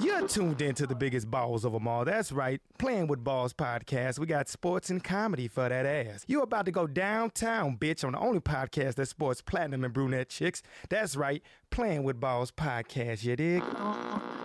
You're tuned in to the biggest balls of them all. That's right. Playing with Balls podcast. We got sports and comedy for that ass. You're about to go downtown, bitch, on the only podcast that sports platinum and brunette chicks. That's right. Playing with Balls podcast, you dig?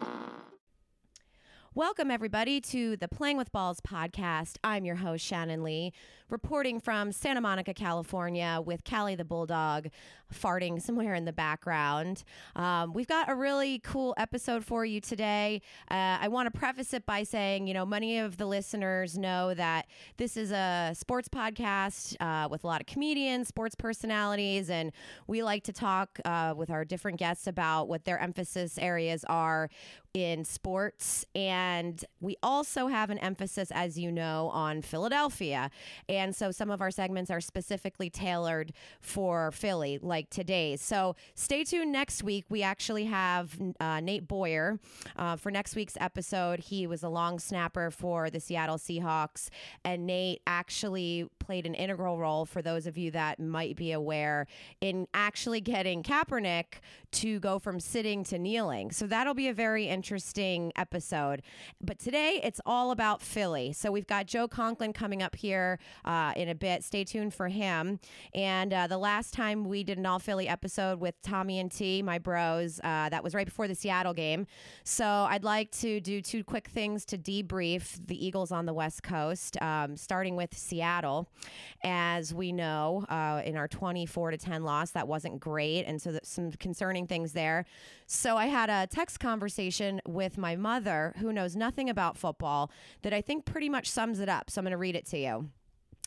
Welcome, everybody, to the Playing with Balls podcast. I'm your host, Shannon Lee, reporting from Santa Monica, California, with Callie the Bulldog farting somewhere in the background. Um, we've got a really cool episode for you today. Uh, I want to preface it by saying, you know, many of the listeners know that this is a sports podcast uh, with a lot of comedians, sports personalities, and we like to talk uh, with our different guests about what their emphasis areas are in sports. And we also have an emphasis, as you know, on Philadelphia. And so some of our segments are specifically tailored for Philly, like today's. So stay tuned next week. We actually have uh, Nate Boyer uh, for next week's episode. He was a long snapper for the Seattle Seahawks. And Nate actually played an integral role, for those of you that might be aware, in actually getting Kaepernick to go from sitting to kneeling. So that'll be a very interesting episode. But today it's all about Philly. So we've got Joe Conklin coming up here uh, in a bit. Stay tuned for him. And uh, the last time we did an all Philly episode with Tommy and T, my bros, uh, that was right before the Seattle game. So I'd like to do two quick things to debrief the Eagles on the West Coast, um, starting with Seattle. As we know, uh, in our 24 to 10 loss, that wasn't great. And so some concerning things there. So I had a text conversation with my mother, who knows nothing about football, that I think pretty much sums it up. So I'm going to read it to you.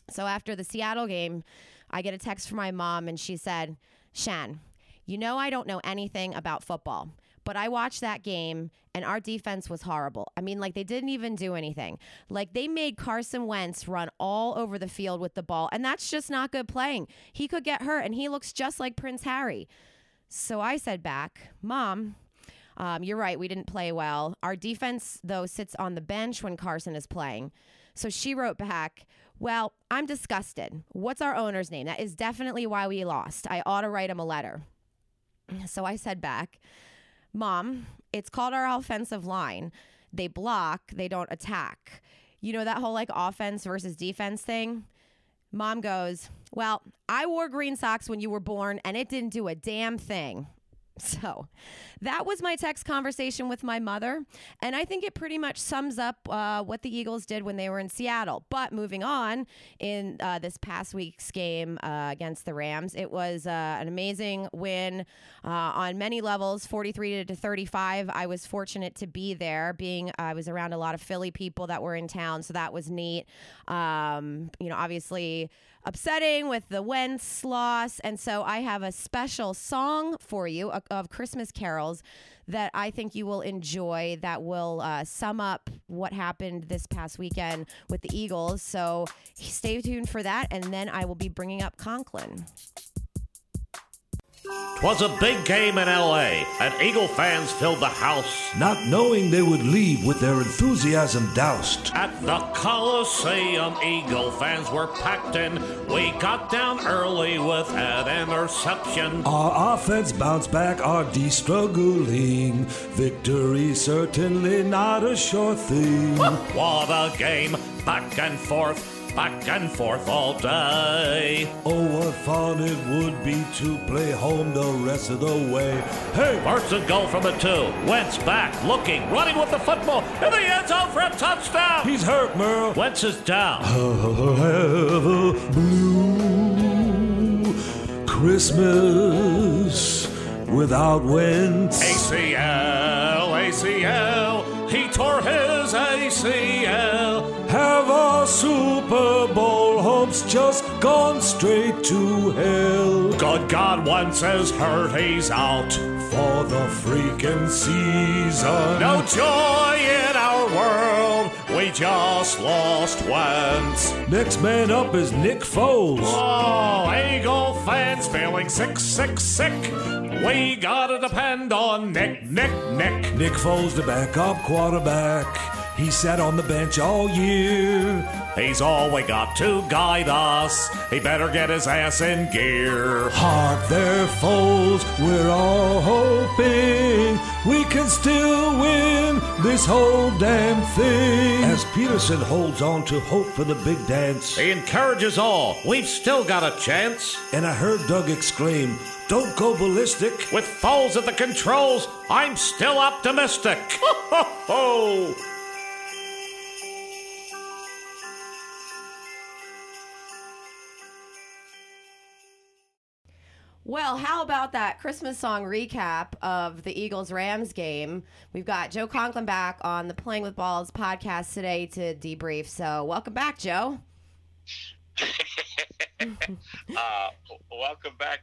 So after the Seattle game, I get a text from my mom, and she said, Shan, you know I don't know anything about football. But I watched that game and our defense was horrible. I mean, like they didn't even do anything. Like they made Carson Wentz run all over the field with the ball, and that's just not good playing. He could get hurt, and he looks just like Prince Harry. So I said back, Mom, um, you're right. We didn't play well. Our defense, though, sits on the bench when Carson is playing. So she wrote back, Well, I'm disgusted. What's our owner's name? That is definitely why we lost. I ought to write him a letter. So I said back, Mom, it's called our offensive line. They block, they don't attack. You know that whole like offense versus defense thing? Mom goes, Well, I wore green socks when you were born and it didn't do a damn thing. So that was my text conversation with my mother. And I think it pretty much sums up uh, what the Eagles did when they were in Seattle. But moving on, in uh, this past week's game uh, against the Rams, it was uh, an amazing win uh, on many levels 43 to 35. I was fortunate to be there, being I was around a lot of Philly people that were in town. So that was neat. Um, you know, obviously upsetting with the Wentz loss. And so I have a special song for you of, of Christmas carols that I think you will enjoy that will uh, sum up what happened this past weekend with the Eagles. So stay tuned for that. And then I will be bringing up Conklin. Twas a big game in LA, and Eagle fans filled the house. not knowing they would leave with their enthusiasm doused. At the Coliseum, Eagle fans were packed in. We got down early with an interception. Our offense bounced back, our D struggling. Victory certainly not a sure thing. What a game, back and forth, back and forth all day. Oh, what fun it would be to play home the rest of the way. Hey, and goal from the two. Wentz back, looking, running with the football in the end zone for a touchdown. he's hurt, Merle. Wentz is down. Have a blue Christmas without Wentz. ACL, ACL. He tore his ACL. Have our Super Bowl hopes just gone straight to hell? Good God, Wentz is hurt. He's out. For the freaking season. No joy in our world. Just lost Wentz. Next man up is Nick Foles. Oh, Eagle fans feeling sick, sick, sick. We gotta depend on Nick, Nick, Nick. Nick Foles, the backup quarterback. He sat on the bench all year. He's all we got to guide us. He better get his ass in gear. Hark their foes, we're all hoping we can still win this whole damn thing. As Pederson holds on to hope for the big dance. He encourages all. We've still got a chance. And I heard Doug exclaim, Don't go ballistic. With Foles at the controls, I'm still optimistic. Ho, ho, ho. Well, how about that Christmas song recap of the Eagles Rams game? We've got Joe Conklin back on the Playing with Balls podcast today to debrief. So, welcome back, Joe. uh, welcome back.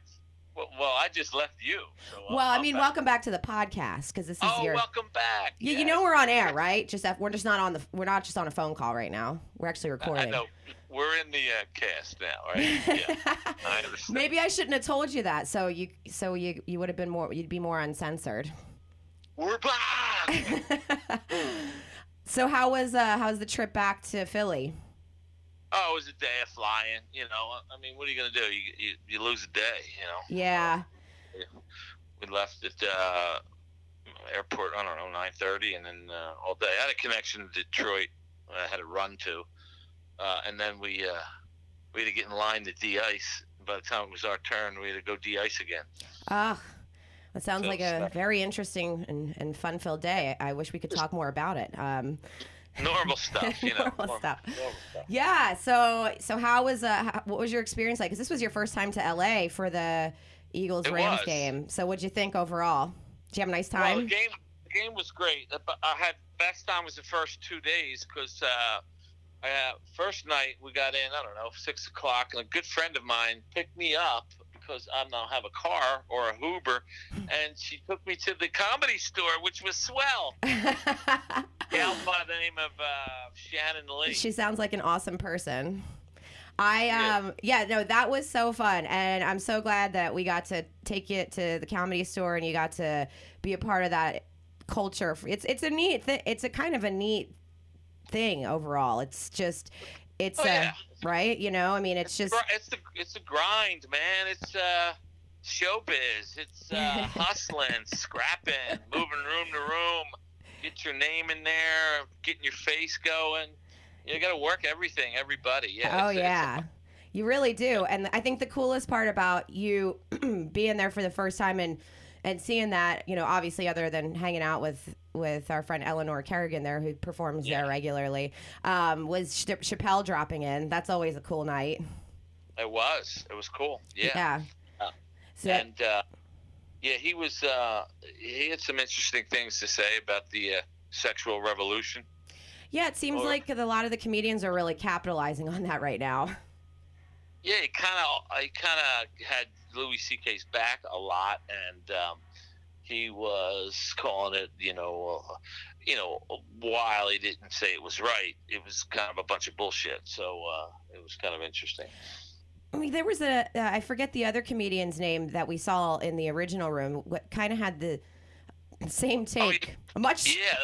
Well, I just left you. So well, I mean, back. welcome back to the podcast because this is Oh, your. welcome back. You, you know we're on air, right? Just we're just not on the we're not just on a phone call right now. We're actually I recording. know. We're in the uh, cast now, right? Yeah. I. Maybe I shouldn't have told you that, so you so you you would have been more you'd be more uncensored. We're back. So how was uh how was the trip back to Philly? oh, it was a day of flying. You know, I mean, what are you gonna do? You you, you lose a day. You know. Yeah. We left at uh, airport. I don't know, nine thirty, and then uh, all day. I had a connection to Detroit. I had to run to, uh, and then we uh, we had to get in line to de-ice. By the time it was our turn, we had to go de-ice again. Ah, that sounds So like a very interesting and, and fun-filled day. I wish we could talk more about it. Um, Normal stuff, you know. Normal stuff. normal stuff. yeah. So so how was uh how, what was your experience like? Because this was your first time to LA for the Eagles Rams game. So what'd you think overall? Did you have a nice time? Well, the game the game was great. I had best time was the first two days because uh, uh, first night we got in I don't know six o'clock and a good friend of mine picked me up because I don't have a car or a Uber, and she took me to the comedy store, which was swell. Gal by the name of uh, Shannon Lee. She sounds like an awesome person. I Yeah. um yeah no that was so fun and I'm so glad that we got to take you to the comedy store and you got to be a part of that culture. It's it's a neat th- it's a kind of a neat thing overall. It's just it's Oh, a yeah. right you know I mean it's just it's the it's a grind, man. It's uh, showbiz. It's uh, hustling, scrapping, moving room to room. Get your name in there, getting your face going. You got to work everything, everybody. Yeah. Oh it's- it's- yeah. You really do. And I think the coolest part about you being there for the first time and and seeing that, you know, obviously other than hanging out with with our friend Eleanor Kerrigan there who performs there regularly, um, was Ch- Chappelle dropping in. That's always a cool night. It was. It was cool. Yeah. Yeah. Uh, So And uh, yeah, he was. Uh, he had some interesting things to say about the uh, sexual revolution. yeah, it seems Well- like a lot of the comedians are really capitalizing on that right now. Yeah, he kind of He kind of had Louis C.K.'s back a lot, and um, he was calling it, you know, uh, you know, while he didn't say it was right, it was kind of a bunch of bullshit. So uh, it was kind of interesting. I mean, there was a uh, I forget the other comedian's name that we saw in the original room. What kind of had the same Oh, take? Much Yeah.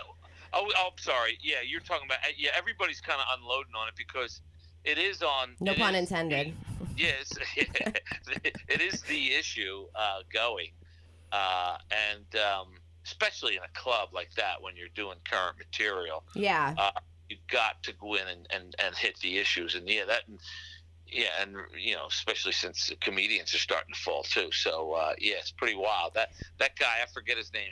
Oh, oh, I'm sorry. Yeah, you're talking about. Yeah, everybody's kind of unloading on it because it is on. no pun is- intended. Yes, it is the issue uh, going, uh, and um, especially in a club like that when you're doing current material, Yeah. you've got to go in and, and, and hit the issues. And yeah, that, yeah, and you know, especially since comedians are starting to fall too. So uh, yeah, it's pretty wild. That that guy, I forget his name.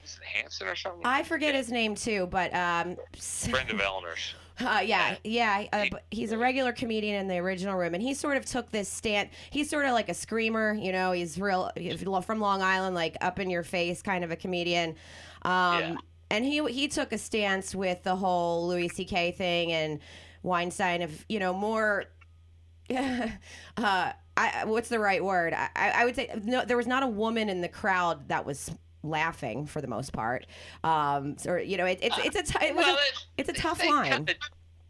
Was it Hanson or something? I forget his name too, but um, Friend of Eleanor's. Uh, yeah, yeah. Uh, but he's a regular comedian in the original room, and he sort of took this stand. He's sort of like a screamer, you know. He's real he's from Long Island, like up in your face kind of a comedian. Um, Yeah. And he he took a stance with the whole Louis C.K. thing and Weinstein of you know more. uh, I, what's the right word? I, I would say no. There was not a woman in the crowd that was laughing for the most part. Um, or you know, it, it's it's a t- it was Well, a, it's a tough line. kinda-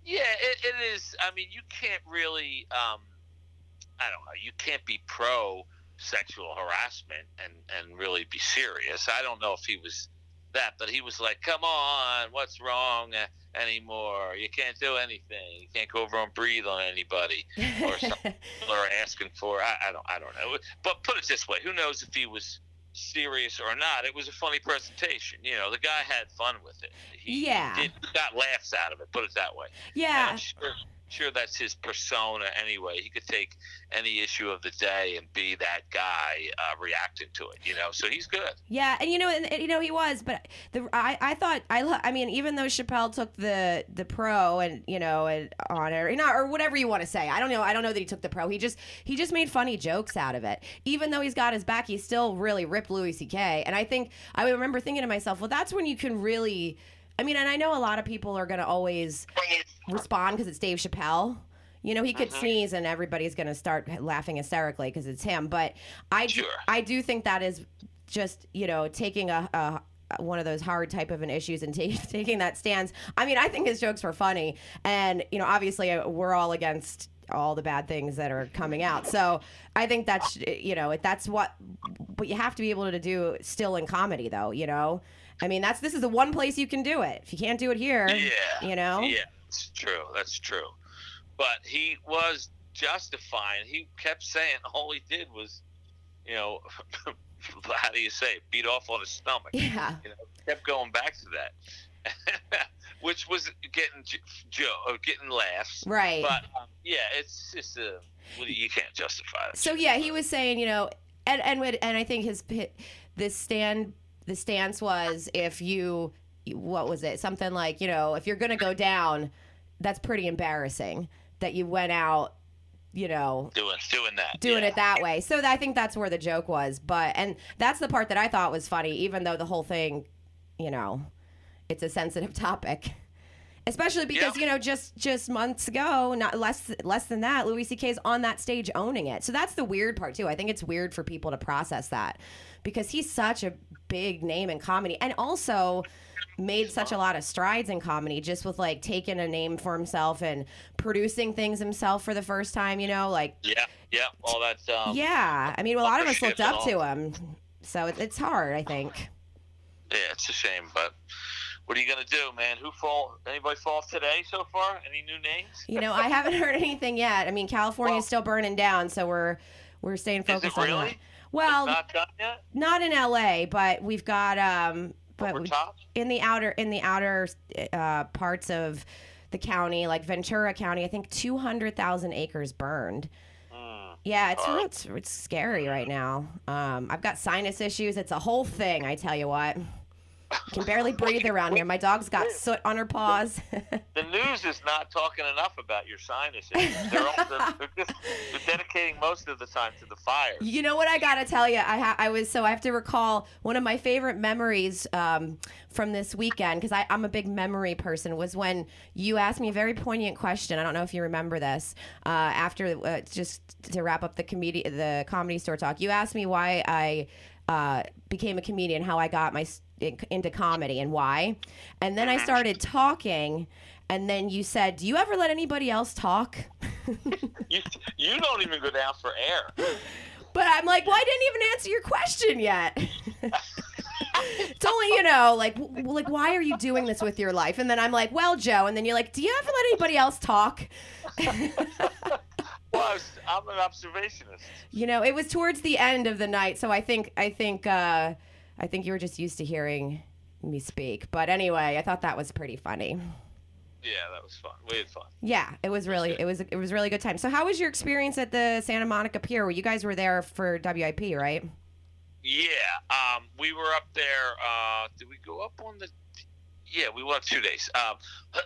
yeah, it, it is. I mean, you can't really. Um, I don't know. You can't be pro sexual harassment and and really be serious. I don't know if he was that, but he was like, "Come on, what's wrong uh, anymore? You can't do anything. You can't go over and breathe on anybody." Or something are asking for. I, I don't. I don't know. But put it this way: Who knows if he was serious or not? It was a funny presentation. You know, the guy had fun with it. He, Yeah. Did, got laughs out of it. Put it that way. Yeah. Sure, sure that's his persona anyway. He could take any issue of the day and be that guy uh, reacting to it. You know, so he's good. Yeah, and you know, and, you know, he was, but the I, I thought I, I mean, even though Chappelle took the the pro and you know and honor, you know, or whatever you want to say, I don't know, I don't know that he took the pro. He just he just made funny jokes out of it. Even though he's got his back, he still really ripped Louis C.K. And I think I remember thinking to myself, well, that's when you can really. I mean, and I know a lot of people are going to always respond because it's Dave Chappelle. You know, he could sneeze and everybody's going to start laughing hysterically because it's him. But I do, Sure. I do think that is just you know taking a. a one of those hard type of an issues and ta- taking that stance. I mean, I think his jokes were funny, and you know, obviously, uh, we're all against all the bad things that are coming out. So I think that's you know, that's what, but you have to be able to do still in comedy, though. You know, I mean, that's this is the one place you can do it. If you can't do it here, Yeah. you know, Yeah, that's true. That's true. But he was justifying. He kept saying all he did was, you know, how do you say it? Beat off on his stomach. yeah. You know, kept going back to that, which was getting j- jo- uh, getting laughs. Right. But um, yeah, it's just uh, you can't justify it. So yeah, he was saying, you know, and and and I think his this stand the stance was if you what was it something like you know if you're gonna go down, that's pretty embarrassing that you went out, you know, doing doing that. doing yeah. it that way. So I think that's where the joke was. But and that's the part that I thought was funny, even though the whole thing, you know, it's a sensitive topic. Especially because Yeah. you know, just just months ago, not less less than that, Louis C.K.'s on that stage owning it. So that's the weird part too. I think it's weird for people to process that because he's such a big name in comedy, and also made such a lot of strides in comedy just with like taking a name for himself and producing things himself for the first time. You know, like Yeah, yeah, all that. Um, yeah, I mean, a lot of us looked up to him, so it, it's hard. I think. Yeah, it's a shame, but what are you gonna do, man? Who fall? Anybody fall today so far? Any new names? You know, I haven't heard anything yet. I mean, California's Well- still burning down, so we're we're staying focused on that. Well, Not done yet. not in LA, but we've got um, but we- in the outer in the outer uh, parts of the county, like Ventura County, I think two hundred thousand acres burned. Mm. Yeah, it's, right. it's it's scary right now. Um, I've got sinus issues. It's a whole thing. I tell you what. Can barely breathe around here. My dog's got soot on her paws. The news is not talking enough about your sinus issues. They're, all, they're, they're, just, they're dedicating most of the time to the fire. You know what I gotta tell you? I ha- I was so I have to recall one of my favorite memories um, from this weekend because I'm a big memory person. Was when you asked me a very poignant question. I don't know if you remember this. Uh, after uh, just to wrap up the comedy the comedy store talk, you asked me why I uh, became a comedian, how I got my into comedy, and why. And then I started talking. And then you said, "Do you ever let anybody else talk?" You, you don't even go down for air. But I'm like, well, I didn't even answer your question yet. it's only, you know, like, w- like, why are you doing this with your life? And then I'm like, well, Joe. And then you're like, do you ever let anybody else talk? Well, I'm an observationist. You know, it was towards the end of the night, so I think, I think, uh, I think you were just used to hearing me speak. But anyway, I thought that was pretty funny. Yeah, that was fun. We had fun. Yeah, it was really, it was, it was really good time. So, how was your experience at the Santa Monica Pier? Where you guys were there for WIP, right? Yeah, um, we were up there. Uh, did we go up on the? Yeah, we went two days. Um,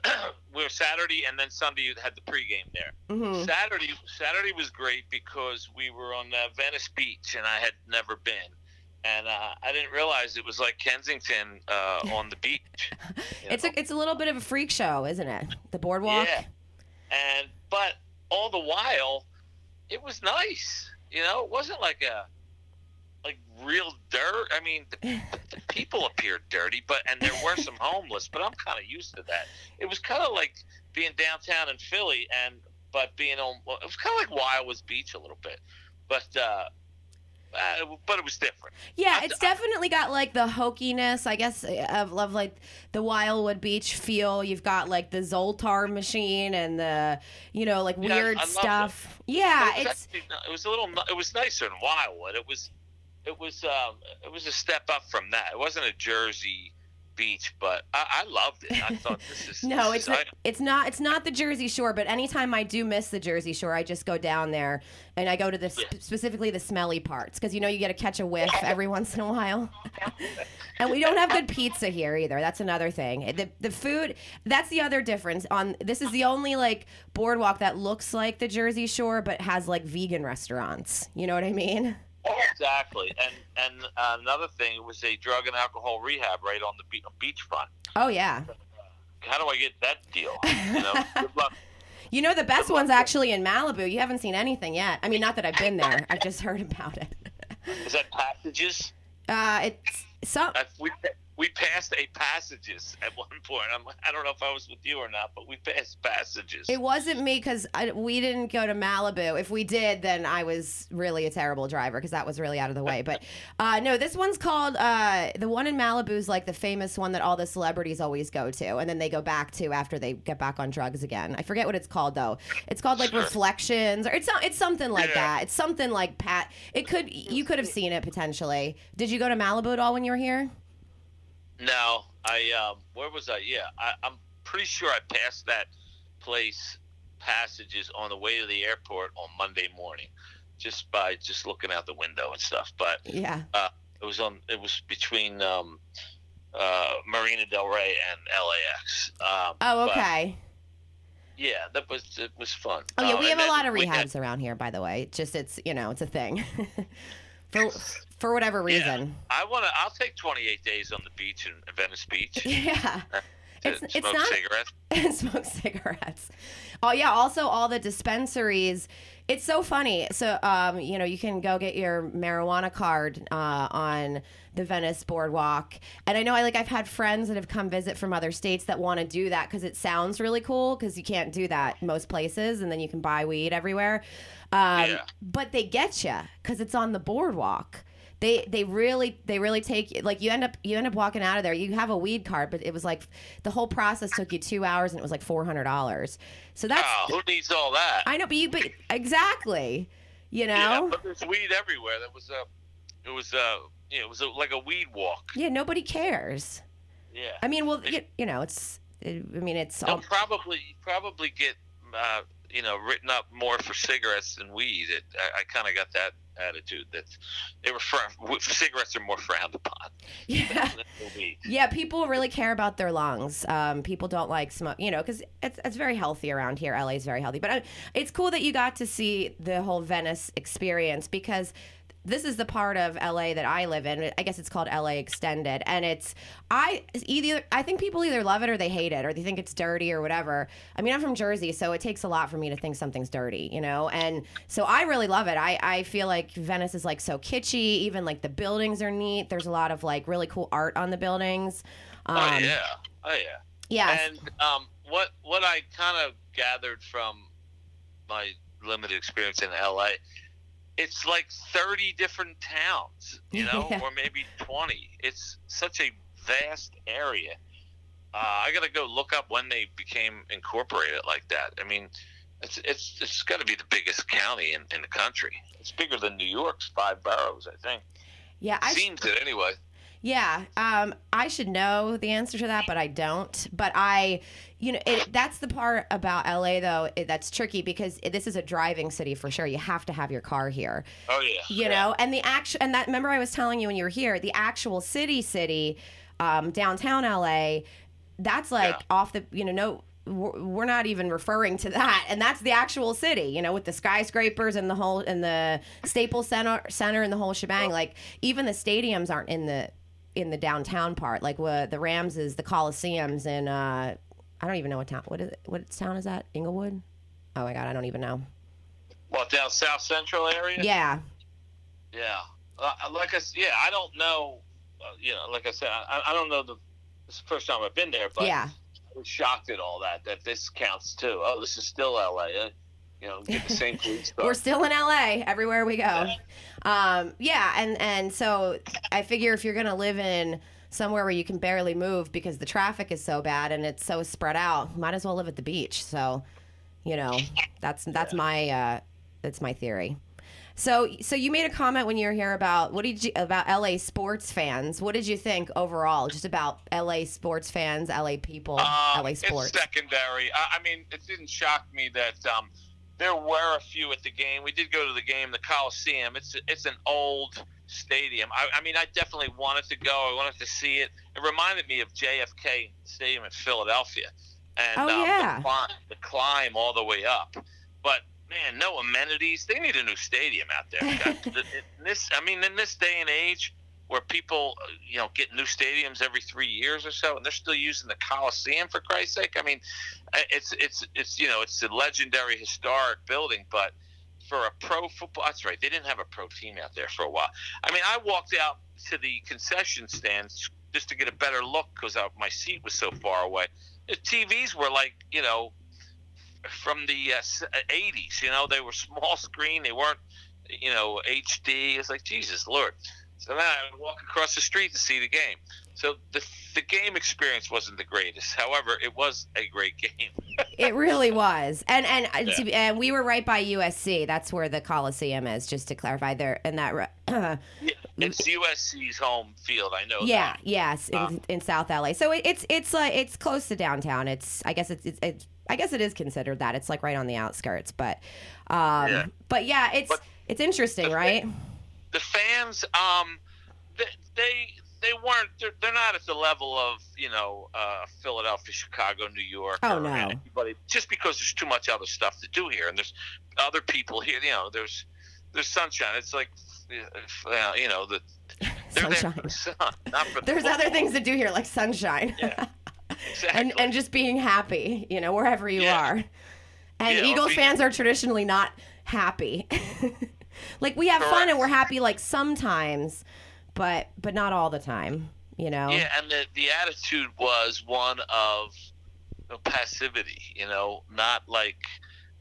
we were Saturday and then Sunday. You had the pregame there. Mm-hmm. Saturday, Saturday was great because we were on uh, Venice Beach and I had never been, and uh, I didn't realize it was like Kensington uh, on the beach. It's know? a, it's a little bit of a freak show, isn't it? The boardwalk. Yeah. And but all the while, it was nice. You know, it wasn't like a like real dirt. I mean, the, the people appeared dirty, but and there were some homeless, but I'm kind of used to that. It was kind of like being downtown in Philly, and but being on. It was kind of like Wildwood Beach a little bit, but uh, uh, but it was different. Yeah, I- it's definitely got like the hokiness, I guess, of, of like the Wildwood Beach feel. You've got like the Zoltar machine and the, you know, like Yeah, I- weird I loved it. stuff. Yeah, it was it's actually, it was a little it was nicer than Wildwood. It was it was um it was a step up from that. It wasn't a Jersey beach, but I, I loved it. I thought this is no, this it's is- not, I- it's not it's not the Jersey Shore. But anytime I do miss the Jersey Shore, I just go down there and I go to the Yeah. specifically the smelly parts because you know you get to catch a whiff every once in a while. and we don't have good pizza here either. That's another thing. The the food that's the other difference. On this is the only like boardwalk that looks like the Jersey Shore but has like vegan restaurants. You know what I mean? Exactly. And and uh, another thing was a drug and alcohol rehab right on the be- beachfront. Oh yeah. How do I get that deal? You know, good luck. You know the best one's actually in Malibu. You haven't seen anything yet. I mean, not that I've been there. I've just heard about it. Is that passages? Uh, it's some. I, we we passed a passages at one point. I'm, I don't know if I was with you or not, but we passed passages. It wasn't me because we didn't go to Malibu. If we did, then I was really a terrible driver because that was really out of the way. But uh, no, this one's called uh, the one in Malibu is like the famous one that all the celebrities always go to, and then they go back to after they get back on drugs again. I forget what it's called though. It's called like Sure. Reflections, or it's not. It's something like Yeah. that. It's something like Pat. It could you could have seen it potentially. Did you go to Malibu at all when you were here? No, I um, where was I? Yeah, I, I'm pretty sure I passed that place passages on the way to the airport on Monday morning, just by just looking out the window and stuff. But Yeah. it was on. It was between um, uh, Marina Del Rey and LAX. Um, Oh, okay. yeah, that was it was fun. Oh yeah, Uh, we have a lot of we had- rehabs around here, by the way. It's just it's you know it's a thing for for whatever Yeah. reason. I want to. I'll take 28 days on the beach in Venice Beach. Yeah, to It's- it's smoke not- cigarettes. and smoke cigarettes. Oh yeah, also all the dispensaries. It's so funny. So um, you know, you can go get your marijuana card uh, on the Venice Boardwalk, and I know I like I've had friends that have come visit from other states that want to do that because it sounds really cool because you can't do that most places, and then you can buy weed everywhere. Um, Yeah. But they get you because it's on the boardwalk. They they really they really take you like you end up you end up walking out of there. You have a weed card, but it was like the whole process took you two hours and it was like four hundred dollars. So that's Oh, who needs all that? I know, but you but exactly, you know. Yeah, but there's weed everywhere. That was a, it was a, you know, it was a, like a weed walk. Yeah, nobody cares. Yeah. I mean, well, you, you know, it's. It, I mean, it's. They'll All, probably probably get, uh, you know, written up more for cigarettes than weed. It, I, I kind of got that attitude that they were fr- cigarettes are more frowned upon yeah. than the weed. Yeah, people really care about their lungs. Um, people don't like smoke, you know, because it's, it's very healthy around here. LA is very healthy. But uh, it's cool that you got to see the whole Venice experience because this is the part of LA that I live in. I guess it's called LA Extended, and it's I either I think people either love it or they hate it or they think it's dirty or whatever. I mean, I'm from Jersey, so it takes a lot for me to think something's dirty, you know. And so I really love it. I I feel like Venice is like so kitschy. Even like the buildings are neat. There's a lot of like really cool art on the buildings. Um, oh yeah, oh yeah. yeah. And um, what what I kind of gathered from my limited experience in LA, it's like thirty different towns, you know, Yeah. or maybe twenty. It's such a vast area. Uh, I got to go look up when they became incorporated like that. I mean, it's it's it's got to be the biggest county in, in the country. It's bigger than New York's five boroughs, I think. Yeah, I sh- Seems it anyway. yeah. Um, I should know the answer to that, but I don't. But I, you know, it, that's the part about LA though it, that's tricky because it, this is a driving city for sure. You have to have your car here, Oh yeah. you yeah. know. And the actual and that remember I was telling you when you were here, the actual city, city, um, downtown LA, that's like Yeah. off the, you know, no. We're not even referring to that, and that's the actual city, you know, with the skyscrapers and the whole and the Staples Center Center and the whole shebang. Like even the stadiums aren't in the in the downtown part. Like what the Rams is the Coliseums and uh, I don't even know what town. What is it? What town is that? Inglewood. Oh my god, I don't even know. What down South Central area? Yeah, Yeah, uh, like I yeah, I don't know. Uh, you know, like I said, I, I don't know the. It's the first time I've been there, but yeah, I was shocked at all that. That this counts too. Oh, this is still L.A. Uh, you know, get the same police. We're still in LA everywhere we go. Um, yeah, and and so I figure if you're gonna live in somewhere where you can barely move because the traffic is so bad and it's so spread out, might as well live at the beach. So, you know, that's that's my uh, that's my theory. So, so you made a comment when you were here about what did you about LA sports fans? What did you think overall, just about LA sports fans, LA people, Um, LA sports? It's secondary. I, I mean, it didn't shock me that um, there were a few at the game. We did go to the game, the Coliseum. It's it's an old stadium. I, I mean, I definitely wanted to go. I wanted to see it. It reminded me of JFK Stadium in Philadelphia, and Oh, um, yeah. the, climb, the climb all the way up. But man, no amenities. They need a new stadium out there. That- in this, I mean, in this day and age, where people, you know, get new stadiums every three years or so, and they're still using the Coliseum for Christ's sake. I mean, it's it's it's you know, it's a legendary historic building, but for a pro football, that's right. They didn't have a pro team out there for a while. I mean, I walked out to the concession stands just to get a better look because my seat was so far away. The TVs were like, you know, from the uh, 80s. You know, they were small screen. They weren't, you know, HD. It's like Jesus Lord. So then I would walk across the street to see the game. So the the game experience wasn't the greatest. However, it was a great game. It really was, and and uh, be- and we were right by USC. That's where the Coliseum is. Just to clarify, there and that. re- It's USC's home field. I know. yeah, that. yes, in, in South LA. So it, it's it's like it's close to downtown. It's I guess it's, it's it's I guess it is considered that. It's like right on the outskirts, but um, Yeah. but yeah, it's But it's interesting, right? The fans um they they, they weren't they're, they're not at the level of you know uh, Philadelphia, Chicago, New York. Oh, no. anybody just because there's too much other stuff to do here, and there's other people here. You know, there's there's sunshine. It's like uh, you know the there Sunshine. for the sun, not for the There's other things to do here, like sunshine, Yeah. Exactly. and and just being happy, you know, wherever you Yeah. are. And Yeah, Eagles be- fans are traditionally not happy. like we have fun and we're happy like sometimes, but but not all the time, you know. Yeah, and the the attitude was one of you know, passivity. You know, not like,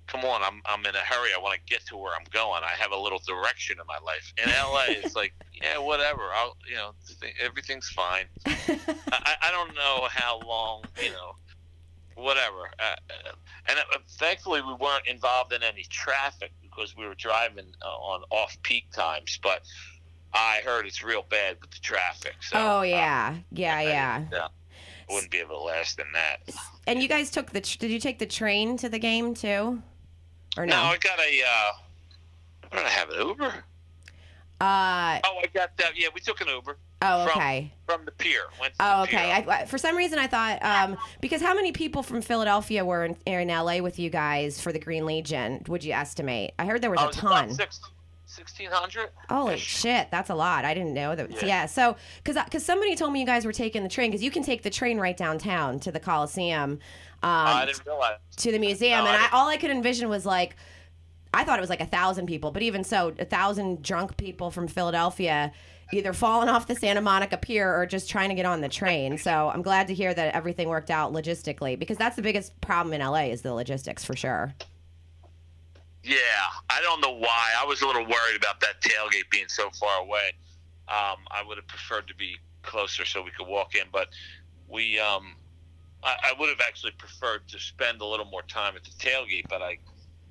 come on, I'm I'm in a hurry. I want to get to where I'm going. I have a little direction in my life. In LA, it's like, yeah, whatever. I'll, you know, th- everything's fine. I, I don't know how long, you know, whatever. Uh, uh, and uh, thankfully, we weren't involved in any traffic because we were driving uh, on off-peak times. But I heard it's real bad with the traffic. So, oh uh, yeah, yeah, yeah. yeah. Wouldn't be able to last in that. And you guys took the tr- did you take the train to the game too, or no? No, I got a. Uh, I have? An Uber? uh Oh, I got that. Yeah, we took an Uber oh okay. from the pier. Oh, the okay. I, I- for some reason, I thought um, because how many people from Philadelphia were in, in LA with you guys for the Green Legion? Would you estimate? I heard there was Oh, a it was about ton. six- 1600? Holy shit, that's a lot. I didn't know that. Yeah. Yeah. so because because somebody told me you guys were taking the train because you can take the train right downtown to the Coliseum, um, I didn't realize. to the museum, No, and I I, all I could envision was like. I thought it was like a thousand people, but even so, a thousand drunk people from Philadelphia either falling off the Santa Monica Pier or just trying to get on the train. So I'm glad to hear that everything worked out logistically because that's the biggest problem in LA is the logistics for sure. Yeah, I don't know why. I was a little worried about that tailgate being so far away. Um, I would have preferred to be closer so we could walk in, but we. Um, I, would have actually preferred to spend a little more time at the tailgate, but I,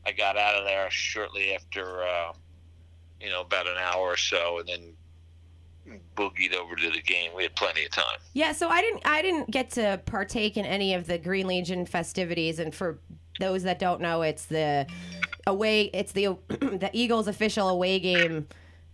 I got out of there shortly after, uh, you know, about an hour or so, and then boogied over to the game. We had plenty of time. Yeah, so I didn't I didn't get to partake in any of the Green Legion festivities and for those that don't know it's the away it's the the Eagles official away game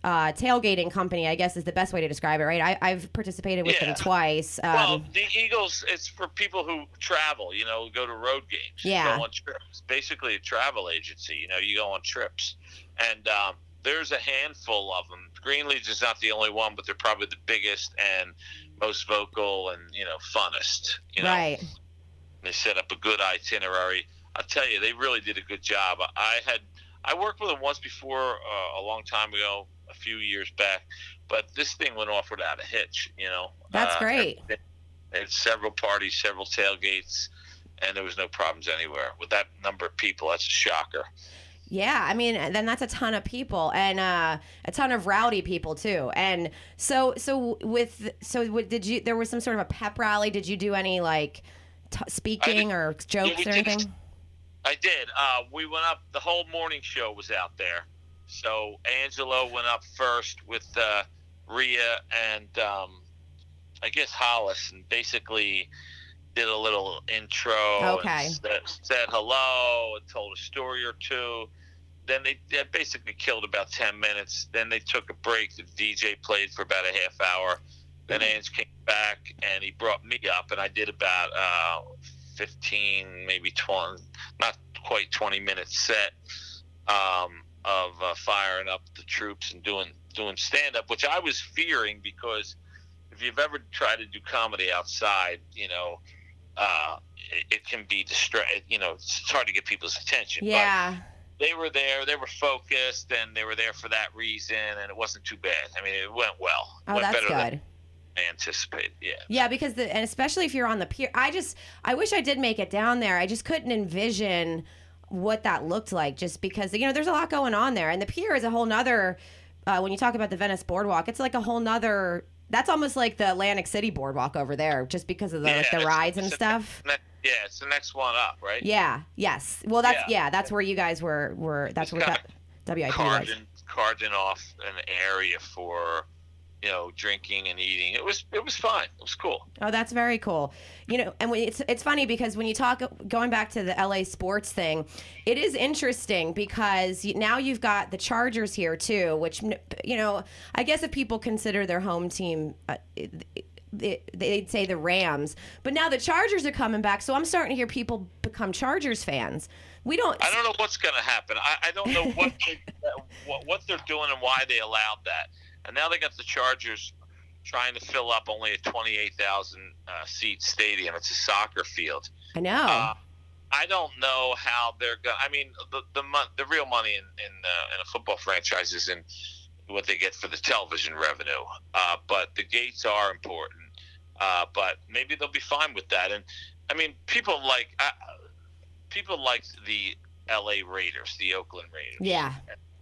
uh, tailgating company, I guess is the best way to describe it, right? I, I've participated with Yeah. them twice. Um, well, the Eagles, it's for people who travel, you know, go to road games, Yeah. go on trips. Basically, a travel agency, you know, you go on trips. And um, there's a handful of them. Green is not the only one, but they're probably the biggest and most vocal and, you know, funnest. You know, right. they set up a good itinerary. I'll tell you, they really did a good job. I had I worked with them once before uh, a long time ago, a few years back, but this thing went off without a hitch. You know, That's Uh, great. They had several parties, several tailgates, and there was no problems anywhere with that number of people. That's a shocker. Yeah, I mean, then that's a ton of people and uh, a ton of rowdy people too. And so, so with, so what, did you? There was some sort of a pep rally. Did you do any like t- speaking did- or jokes we or did. anything? I did. Uh, we went up. The whole morning show was out there. So Angelo went up first with uh, Rhea and um, I guess Hollis, and basically did a little intro. Okay. And said, said hello and told a story or two. Then they, they basically killed about ten minutes. Then they took a break. The DJ played for about a half hour. Then Ange came back and he brought me up, and I did about uh, 15, maybe 20, not quite 20 minute set um, of uh, firing up the troops and doing doing stand up, which I was fearing because if you've ever tried to do comedy outside, you know, uh, it, it can be distra- You know, it's hard to get people's attention. But Yeah. They were there, they were focused, and they were there for that reason, and it wasn't too bad. I mean, it went well. Oh, went that's better than good. I anticipate. Yeah. Yeah, because the and especially if you're on the pier, I just I wish I did make it down there. I just couldn't envision what that looked like, just because you know there's a lot going on there, and the pier is a whole nother. Uh, when you talk about the Venice Boardwalk, it's like a whole nother. That's almost like the Atlantic City Boardwalk over there, just because of the like the rides and stuff. Yeah, it's the next one up, right? Yeah. Yes. Well, that's yeah. Yeah. that's where you guys were. Were that's It's where that WIP was. Carding, off an area for, you know, drinking and eating. It was it was fine. It was cool. Oh, that's very cool. You know, and when it's it's funny because when you talk going back to the LA sports thing, it is interesting because now you've got the Chargers here too, which you know, I guess if people consider their home team. Uh, it, they'd say the Rams, but now the Chargers are coming back, so I'm starting to hear people become Chargers fans. We don't. I don't know what's going to happen. I, I don't know what, they, what what they're doing and why they allowed that. And now they got the Chargers trying to fill up only a twenty-eight thousand uh, seat stadium. It's a soccer field. I know. Uh, I don't know how they're going. I mean, the the mon- the real money in in, uh, in a football franchise is in what they get for the television revenue. Uh, but the gates are important. Uh, but maybe they'll be fine with that. And I mean, people like uh, people like the L.A. Raiders, the Oakland Raiders. yeah.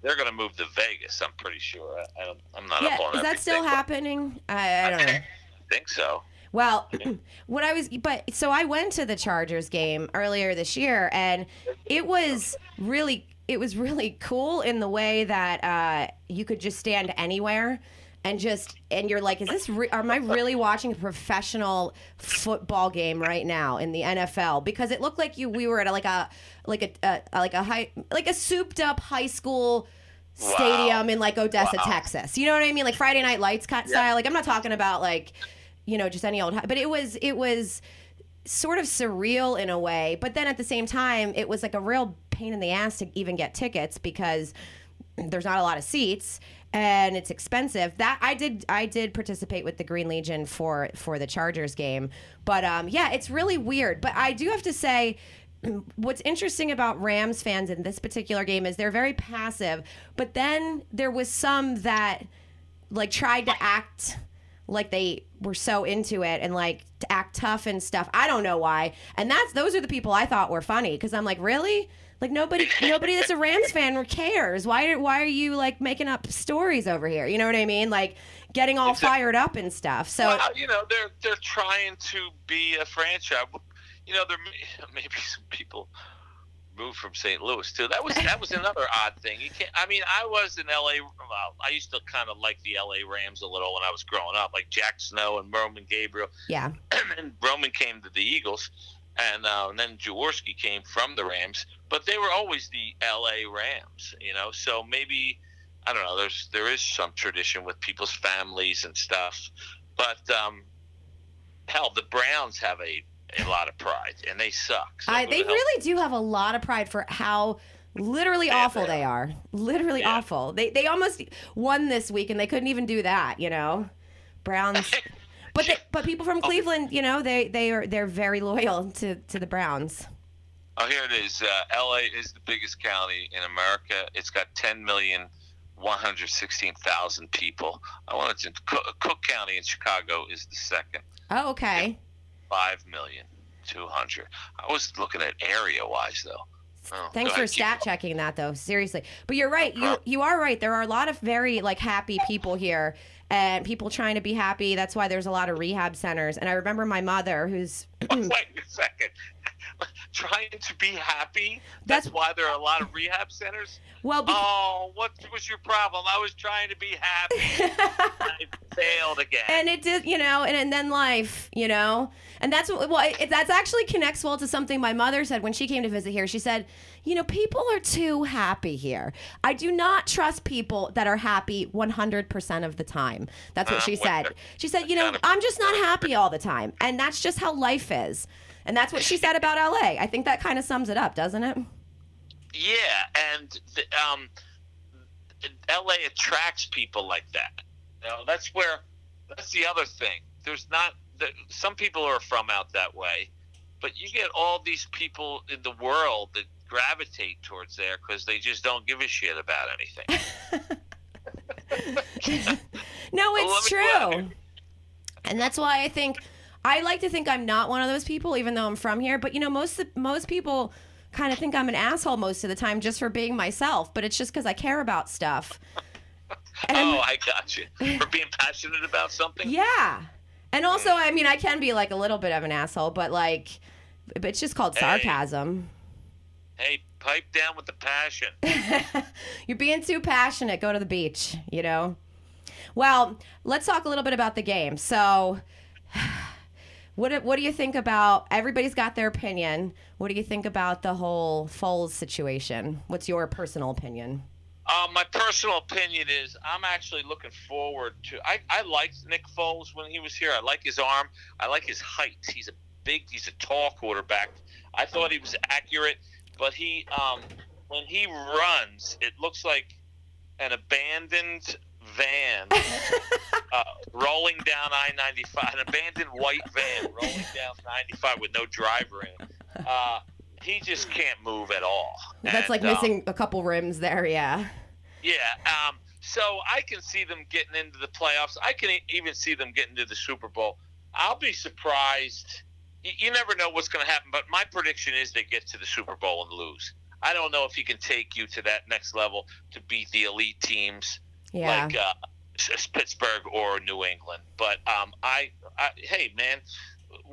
they're going to move to Vegas. I'm pretty sure. I, don't, I'm not Yeah. up on Is that still happening? I, I don't know. I think so. Well, what I was, but so I went to the Chargers game earlier this year, and it was really, it was really cool in the way that uh, you could just stand anywhere and just, and you're like, is this, re- am I really watching a professional football game right now in the NFL? Because it looked like you, we were at a, like a, like a, a like a high, like a souped up high school stadium in like Odessa, Wow. Texas. You know what I mean? Like Friday Night Lights cut style. Like I'm not talking about like, you know, just any old. But it was it was sort of surreal in a way. But then at the same time, it was like a real pain in the ass to even get tickets because there's not a lot of seats and it's expensive. That I did I did participate with the Green Legion for for the Chargers game. But um yeah, it's really weird. But I do have to say what's interesting about Rams fans in this particular game is they're very passive, but then there was some that like tried to act like they were so into it and like act tough and stuff. I don't know why. And that's those are the people I thought were funny because I'm like, really? Like nobody nobody that's a Rams fan cares. Why why are you like making up stories over here? You know what I mean? Like getting all It's a- fired up and stuff. So well, you know, they're they're trying to be a franchise. You know, there may- maybe some people moved from St. Louis too. That was that was another odd thing. You can't. I mean, I was in L.A. Well, I used to kind of like the L.A. Rams a little when I was growing up, like Jack Snow and Roman Gabriel. yeah. and Roman came to the Eagles, and, uh, and then Jaworski came from the Rams. But they were always the L.A. Rams, you know. So maybe I don't know. There's there is some tradition with people's families and stuff, but um, hell, the Browns have a a lot of pride, and they suck. So I, they really do have a lot of pride for how literally Yeah, awful they they are. Literally Yeah. awful. They they almost won this week and they couldn't even do that, you know. Browns But they, but people from Cleveland, you know, they they are they're very loyal to to the Browns. Oh, here it is. Uh, L.A. is the biggest county in America. It's got 10 million. 116,000 people. I wanted to. Cook, Cook County in Chicago is the second. Oh, okay. five million two hundred. I was looking at area wise though. Oh, Thanks for stat checking that though. Seriously. But you're right. You you are right. There are a lot of very like happy people here and people trying to be happy. That's why there's a lot of rehab centers. And I remember my mother who's Wait a second. Trying to be happy? That's- That's, why there are a lot of rehab centers? well Oh, what was your problem? I was trying to be happy. I failed again. and it did, you know, and, and then life, you know, and that's what well, it, that's actually connects well to something my mother said when she came to visit here. She said, you know, people are too happy here. I do not trust people that are happy 100% of the time. That's what Uh, she said. She said, you know, I'm just not happy all the time, and that's just how life is. And that's what she said about LA. I think that kind of sums it up, doesn't it? Yeah, and the, um, LA attracts people like that. You know, that's where that's the other thing. There's not the, some people are from out that way, but you get all these people in the world that gravitate towards there because they just don't give a shit about anything. No, it's true. And that's why I think I like to think I'm not one of those people, even though I'm from here. But you know, most most people kind of think I'm an asshole most of the time just for being myself. But it's just because I care about stuff. And oh, I got you. For being passionate about something. yeah. And also, mm. I mean, I can be like a little bit of an asshole, but like, but it's just called Hey. sarcasm. Hey, pipe down with the passion. You're being too passionate. Go to the beach, you know? Well, let's talk a little bit about the game. So, what, what do you think about everybody's got their opinion? What do you think about the whole Foles situation? What's your personal opinion? Uh, my personal opinion is I'm actually looking forward to. I, I liked Nick Foles when he was here. I like his arm. I like his height. He's a big. He's a tall quarterback. I thought he was accurate, but he um, when he runs, it looks like an abandoned van uh, rolling down I-95, an abandoned white van rolling down 95 with no driver in it. Uh, he just can't move at all. That's like And, um, missing a couple rims there, yeah. yeah. Um, so I can see them getting into the playoffs. I can even see them getting to the Super Bowl. I'll be surprised. You, you never know what's going to happen, but my prediction is they get to the Super Bowl and lose. I don't know if he can take you to that next level to beat the elite teams Yeah. like uh, Pittsburgh or New England. But um, I, I, hey man,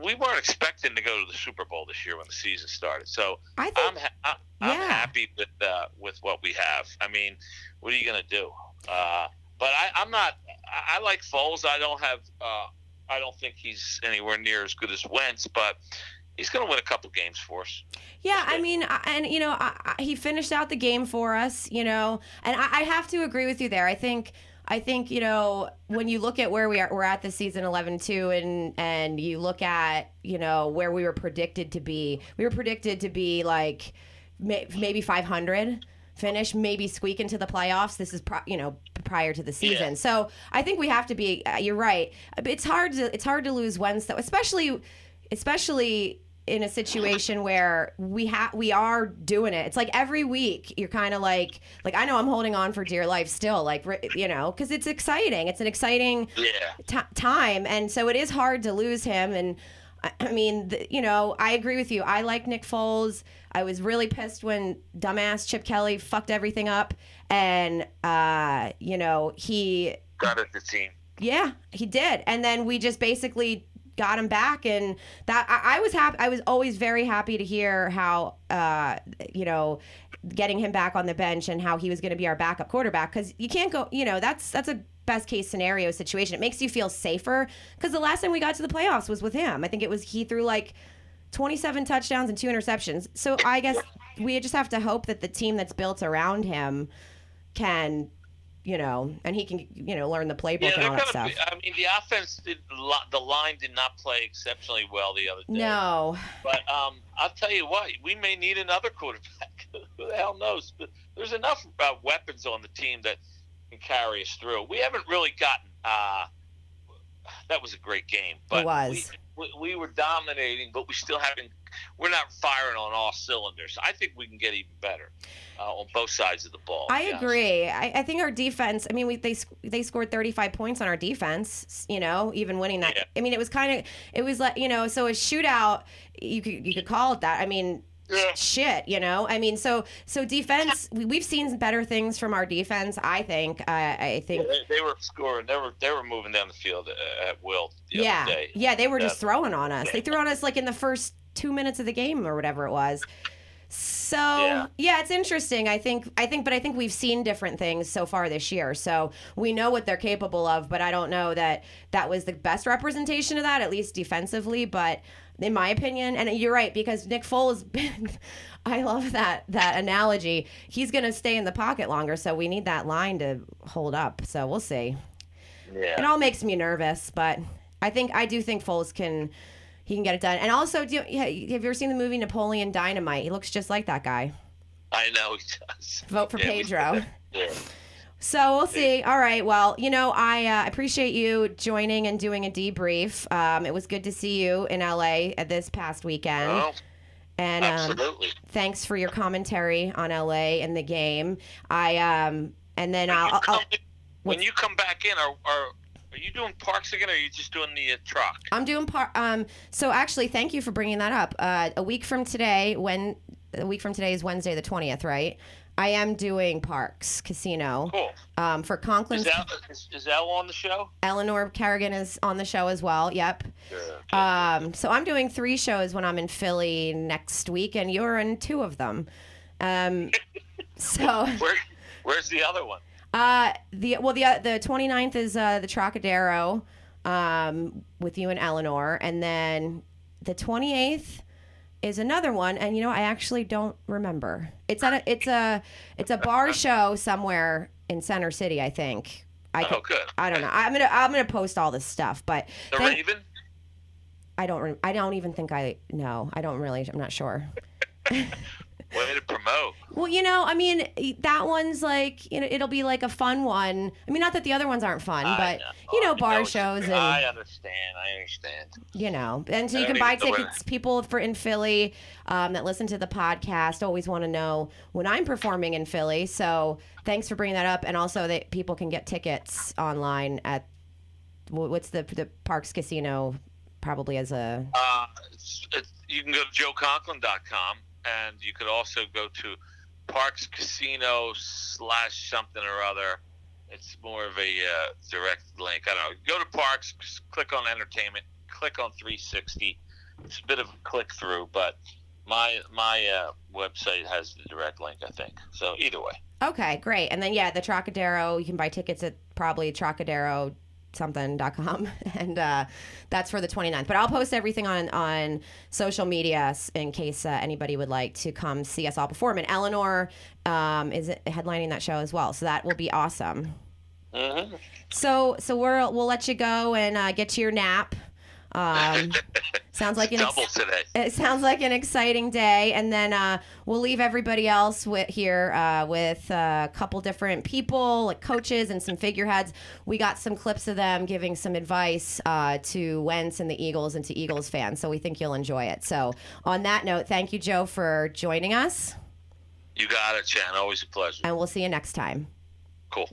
we weren't expecting to go to the Super Bowl this year when the season started. So I think I'm ha- I'm Yeah. happy with uh, with what we have. I mean, what are you gonna do? Uh, but I, I'm not. I, I like Foles. I don't have. Uh, I don't think he's anywhere near as good as Wentz, but he's gonna win a couple games for us. Yeah, I mean, and you know, I, I, he finished out the game for us, you know, and I, I have to agree with you there. I think, I think, you know, when you look at where we are, we're at the season 11-2 and and you look at, you know, where we were predicted to be. We were predicted to be like may, maybe 500 finish, maybe squeak into the playoffs. This is, pro, you know, prior to the season. Yeah. So I think we have to be. Uh, you're right. It's hard to it's hard to lose though, especially especially in a situation where we have we are doing it. It's like every week you're kind of like like I know I'm holding on for dear life still, like you know, because it's exciting. It's an exciting Yeah. t- time, and so it is hard to lose him. And I, mean, the, you know, I agree with you. I like Nick Foles. I was really pissed when dumbass Chip Kelly fucked everything up, and uh, you know he Got it, the team. yeah, he did. And then we just basically got him back and that I, I was happy I was always very happy to hear how uh you know getting him back on the bench and how he was going to be our backup quarterback cuz you can't go you know that's that's a best case scenario situation. It makes you feel safer cuz the last time we got to the playoffs was with him. I think it was he threw like 27 touchdowns and two interceptions. So I guess we just have to hope that the team that's built around him can you know, and he can, you know, learn the playbook Yeah, and all that stuff. Be, I mean, the offense did. The line did not play exceptionally well the other day. No, But um, I'll tell you what, we may need another quarterback. Who the hell knows? But there's enough uh, weapons on the team that can carry us through. We haven't really gotten. Uh, that was a great game. But was. We, we, we were dominating, but we still haven't. We're not firing on all cylinders. I think we can get even better uh, on both sides of the ball. I agree. I, I think our defense. I mean, we they they scored 35 points on our defense. You know, even winning that. Yeah. I mean, it was kind of it was like you know, so a shootout. You could you could call it that. I mean, Yeah. shit. You know, I mean, so so defense. We, we've seen better things from our defense. I think. Uh, I think. They, they were scoring. They were they were moving down the field uh, at will the yeah, other day. yeah, they were just throwing on us. They threw on us like in the first two minutes of the game or whatever it was. So Yeah. yeah. it's interesting. I think I think, but I think we've seen different things so far this year. So we know what they're capable of, but I don't know that that was the best representation of that, at least defensively. But in my opinion, and you're right because Nick Foles. I love that that analogy. He's going to stay in the pocket longer, so we need that line to hold up. So we'll see. It all makes me nervous, but I think I do think Foles can he can get it done. And also, do you, have you ever seen the movie Napoleon Dynamite? He looks just like that guy. I know he does. Vote for Yeah, Pedro. Yeah. So we'll see. All right. Well, you know, I uh, appreciate you joining and doing a debrief. Um, it was good to see you in LA at this past weekend. Oh, and um, absolutely. thanks for your commentary on LA and the game. I um, and then When I'll, you come, I'll when you come back in, are, are are you doing parks again, or are you just doing the uh, truck? I'm doing part. Um, so actually, thank you for bringing that up. Uh, a week from today, when a week from today is Wednesday the twentieth, right? I am doing Parx Casino Cool. um, for Conklin. Is, is Al on the show? Eleanor Kerrigan is on the show as well. Yep. Yeah. Um, so I'm doing three shows when I'm in Philly next week, and you're in two of them. Um, so Where, where's the other one? Uh, the well the uh, the 29th is uh, the Trocadero um, with you and Eleanor, and then the 28th is another one. And you know, I actually don't remember. It's at a it's a it's a bar show somewhere in Center City, I think. I oh, good. I don't know. I'm gonna I'm gonna post all this stuff, but The thank- Raven. I don't I don't even think I know. I don't really. I'm not sure. Way to promote. Well, you know, I mean, that one's like, you know, it'll be like a fun one. I mean, not that the other ones aren't fun, I but know. you know, I bar you shows and I understand. I understand. you know, and so I you can buy know tickets. People for in Philly um, that listen to the podcast always want to know when I'm performing in Philly. So thanks for bringing that up, and also that people can get tickets online at what's the the Parx Casino, probably as a Uh, you can go to joeconklin.com and you could also go to Parx Casino slash something or other. It's more of a uh, direct link. I don't know. Go to Parx, click on Entertainment, click on 360. It's a bit of a click through, but my my uh, website has the direct link. I think so. Either way. Okay, great. And then yeah, the Trocadero, you can buy tickets at probably trocadero something.com and uh, that's for the 29th but i'll post everything on on social media in case uh, anybody would like to come see us all perform. And eleanor um, is headlining that show as well so that will be awesome. Mm-hmm. so so we're, we'll let you go and uh, get to your nap um, sounds like an ex- today. it sounds like an exciting day, and then uh, we'll leave everybody else with here uh, with a couple different people, like coaches and some figureheads. We got some clips of them giving some advice uh, to Wentz and the Eagles and to Eagles fans, so we think you'll enjoy it. So, on that note, thank you, Joe, for joining us, You got it, Chan. Always a pleasure. and we'll see you next time. Cool.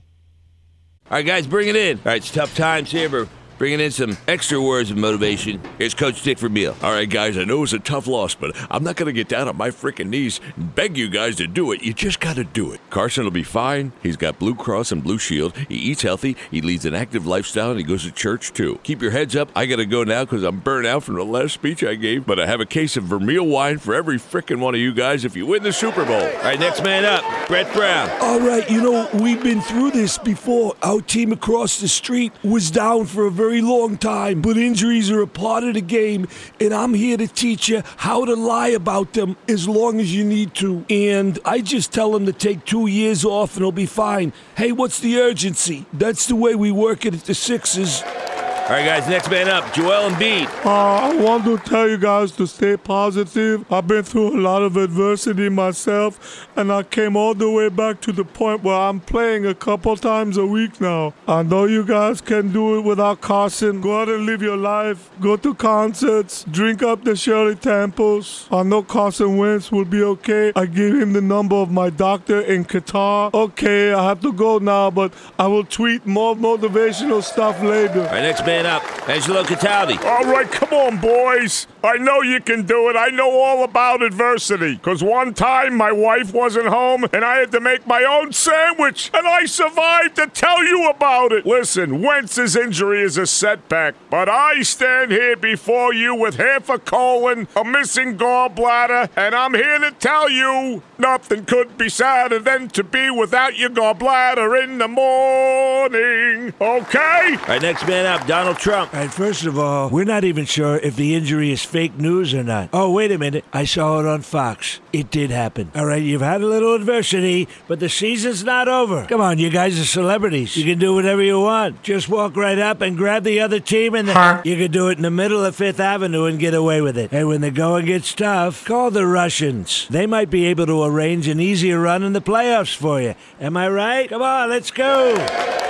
All right, guys, bring it in. All right, it's tough times here, but bringing in some extra words of motivation. Here's Coach Dick Vermeil. All right, guys, I know it's a tough loss, but I'm not going to get down on my freaking knees and beg you guys to do it. You just got to do it. Carson will be fine. He's got Blue Cross and Blue Shield. He eats healthy. He leads an active lifestyle, and he goes to church, too. Keep your heads up. I got to go now because I'm burnt out from the last speech I gave, but I have a case of Vermeil wine for every freaking one of you guys if you win the Super Bowl. All right, next man up, Brett Brown. All right, you know, we've been through this before. Our team across the street was down for a very long time, but injuries are a part of the game, and I'm here to teach you how to lie about them as long as you need to. And I just tell them to take two years off and it'll be fine. Hey, what's the urgency? That's the way we work it at the Sixers. All right, guys, next man up, Joel Embiid. Uh, I want to tell you guys to stay positive. I've been through a lot of adversity myself, and I came all the way back to the point where I'm playing a couple times a week now. I know you guys can do it without Carson. Go out and live your life. Go to concerts. Drink up the Shirley Temples. I know Carson Wentz will be okay. I gave him the number of my doctor in Qatar. Okay, I have to go now, but I will tweet more motivational stuff later. All right, next man man up, Angelo Cataldi. All right, come on, boys. I know you can do it. I know all about adversity. Because one time my wife wasn't home and I had to make my own sandwich, and I survived to tell you about it. Listen, Wentz's injury is a setback, but I stand here before you with half a colon, a missing gallbladder, and I'm here to tell you nothing could be sadder than to be without your gallbladder in the morning. Okay? All right, next man up, Donald Trump. All right, first of all, we're not even sure if the injury is fake news or not. Oh, wait a minute. I saw it on Fox. It did happen. All right, you've had a little adversity, but the season's not over. Come on, you guys are celebrities. You can do whatever you want. Just walk right up and grab the other team, and then you can do it in the middle of Fifth Avenue and get away with it. And when the going gets tough, call the Russians. They might be able to arrange an easier run in the playoffs for you. Am I right? Come on, let's go.